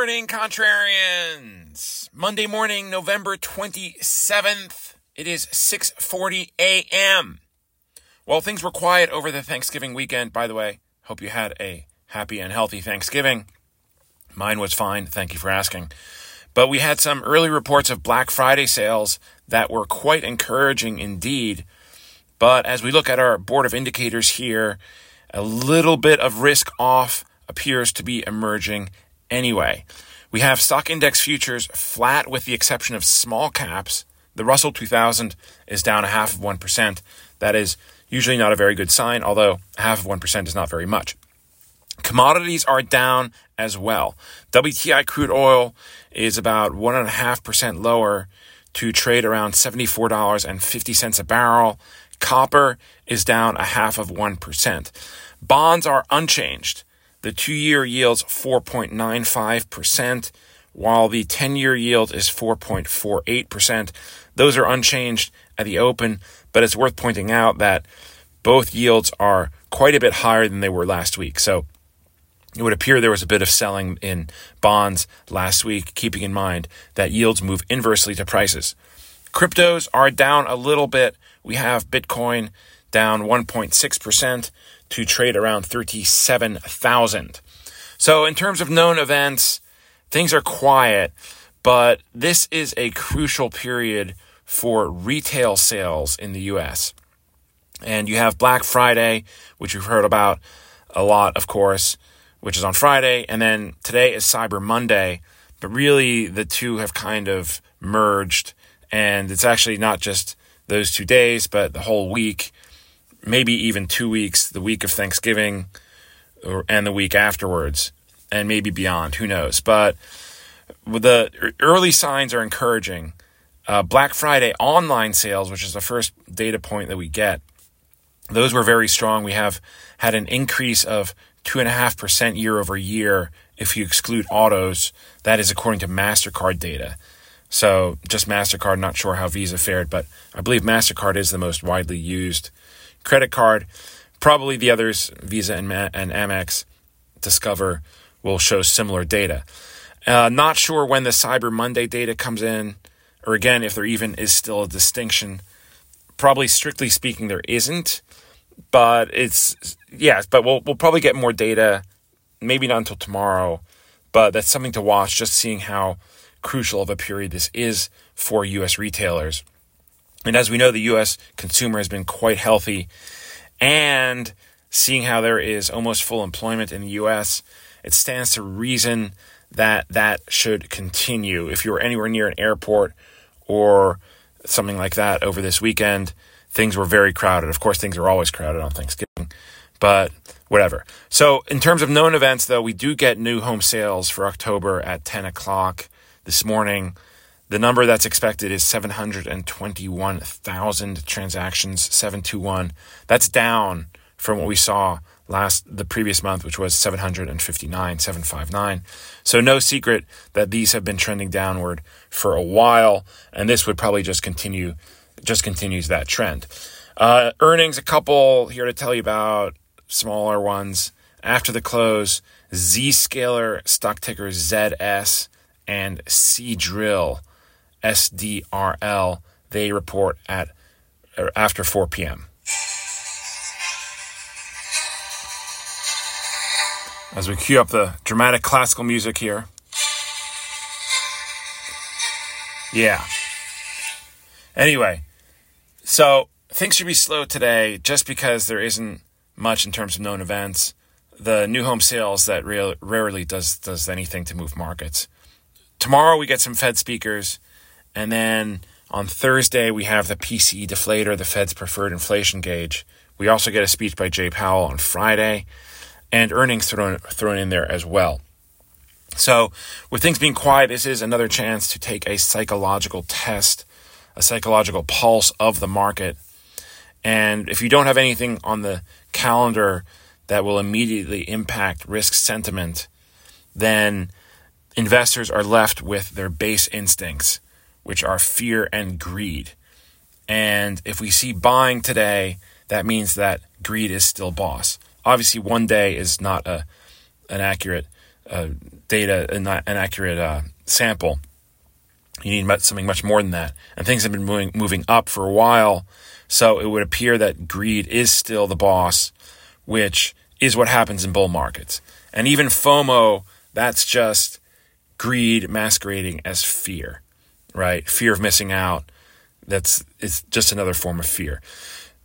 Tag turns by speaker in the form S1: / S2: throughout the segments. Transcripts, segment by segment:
S1: morning, contrarians. Monday morning, November 27th. It is 6:40 a.m. Well, things were quiet over the Thanksgiving weekend, by the way. Hope you had a happy and healthy Thanksgiving. Mine was fine. Thank you for asking. But we had some early reports of Black Friday sales that were quite encouraging indeed. But as we look at our board of indicators here, a little bit of risk off appears to be emerging anyway. We have stock index futures flat with the exception of small caps. The Russell 2000 is down a half of 1%. That is usually not a very good sign, although half of 1% is not very much. Commodities are down as well. WTI crude oil is about 1.5% lower to trade around $74.50 a barrel. Copper is down a half of 1%. Bonds are unchanged. The two year yields 4.95%, while the 10 year yield is 4.48%. Those are unchanged at the open, but it's worth pointing out that both yields are quite a bit higher than they were last week. So it would appear there was a bit of selling in bonds last week, keeping in mind that yields move inversely to prices. Cryptos are down a little bit. We have Bitcoin down 1.6% to trade around 37,000. So, in terms of known events, things are quiet, but this is a crucial period for retail sales in the US. And you have Black Friday, which you've heard about a lot, of course, which is on Friday. And then today is Cyber Monday. But really, the two have kind of merged. And it's actually not just those two days, but the whole week maybe even two weeks, the week of Thanksgiving or, and the week afterwards, and maybe beyond. Who knows? But the early signs are encouraging. Uh, Black Friday online sales, which is the first data point that we get, those were very strong. We have had an increase of 2.5% year over year if you exclude autos. That is according to MasterCard data. So just MasterCard, not sure how Visa fared, but I believe MasterCard is the most widely used credit card. Probably the others, Visa and, and Amex, Discover, will show similar data. Uh, not sure when the Cyber Monday data comes in, or again, if there even is still a distinction. Probably, strictly speaking, there isn't. But it's, yeah, but we'll, we'll probably get more data, maybe not until tomorrow. But that's something to watch, just seeing how crucial of a period this is for U.S. retailers. And as we know, the U.S. consumer has been quite healthy. And seeing how there is almost full employment in the U.S., it stands to reason that that should continue. If you were anywhere near an airport or something like that over this weekend, things were very crowded. Of course, things are always crowded on Thanksgiving, but whatever. So, in terms of known events, though, we do get new home sales for October at 10 o'clock this morning. The number that's expected is 721,000 transactions, 721. That's down from what we saw last the previous month, which was 759, 759. So no secret that these have been trending downward for a while, and this would probably just continue, just continues that trend. Uh, earnings, a couple here to tell you about, smaller ones. After the close, Zscaler stock ticker ZS and Seadrill SDRL. They report at er, after 4 p.m. As we cue up the dramatic classical music here. Yeah. Anyway, so things should be slow today just because there isn't much in terms of known events. The new home sales that real, rarely does does anything to move markets. Tomorrow we get some Fed speakers and then on Thursday, we have the PCE deflator, the Fed's preferred inflation gauge. We also get a speech by Jay Powell on Friday, and earnings thrown, thrown in there as well. So, with things being quiet, this is another chance to take a psychological test, a psychological pulse of the market. And if you don't have anything on the calendar that will immediately impact risk sentiment, then investors are left with their base instincts which are fear and greed. And if we see buying today, that means that greed is still boss. Obviously, one day is not a, an accurate uh, data, an, an accurate uh, sample. You need something much more than that. And things have been moving, moving up for a while. So it would appear that greed is still the boss, which is what happens in bull markets. And even FOMO, that's just greed masquerading as fear, right? Fear of missing out. That's it's just another form of fear,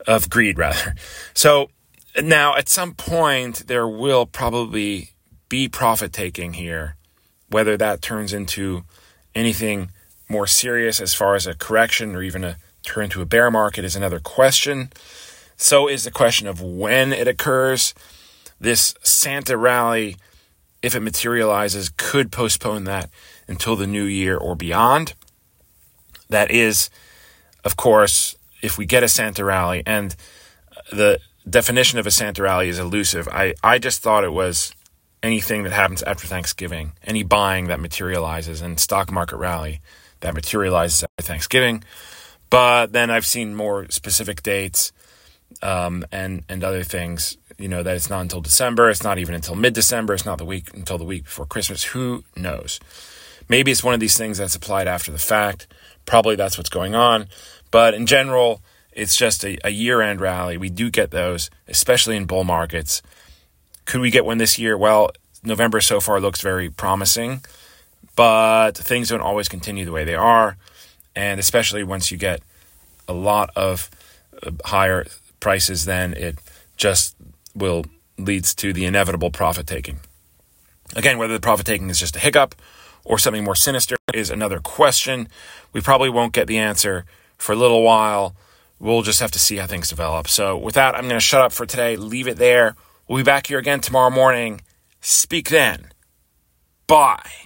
S1: of greed rather. So now at some point there will probably be profit taking here, whether that turns into anything more serious as far as a correction or even a turn to a bear market is another question. So is the question of when it occurs. This Santa rally, if it materializes, could postpone that until the new year or beyond. That is, of course, if we get a Santa rally, and the definition of a Santa rally is elusive. I, I just thought it was anything that happens after Thanksgiving, any buying that materializes, and stock market rally that materializes after Thanksgiving. But then I've seen more specific dates um, and and other things. You know that it's not until December. It's not even until mid December. It's not the week until the week before Christmas. Who knows? Maybe it's one of these things that's applied after the fact. Probably that's what's going on. But in general, it's just a, a year end rally. We do get those, especially in bull markets. Could we get one this year? Well, November so far looks very promising, but things don't always continue the way they are. And especially once you get a lot of uh, higher prices, then it just will leads to the inevitable profit taking. Again, whether the profit taking is just a hiccup or something more sinister is another question. We probably won't get the answer for a little while. We'll just have to see how things develop. So, with that, I'm going to shut up for today, leave it there. We'll be back here again tomorrow morning. Speak then. Bye.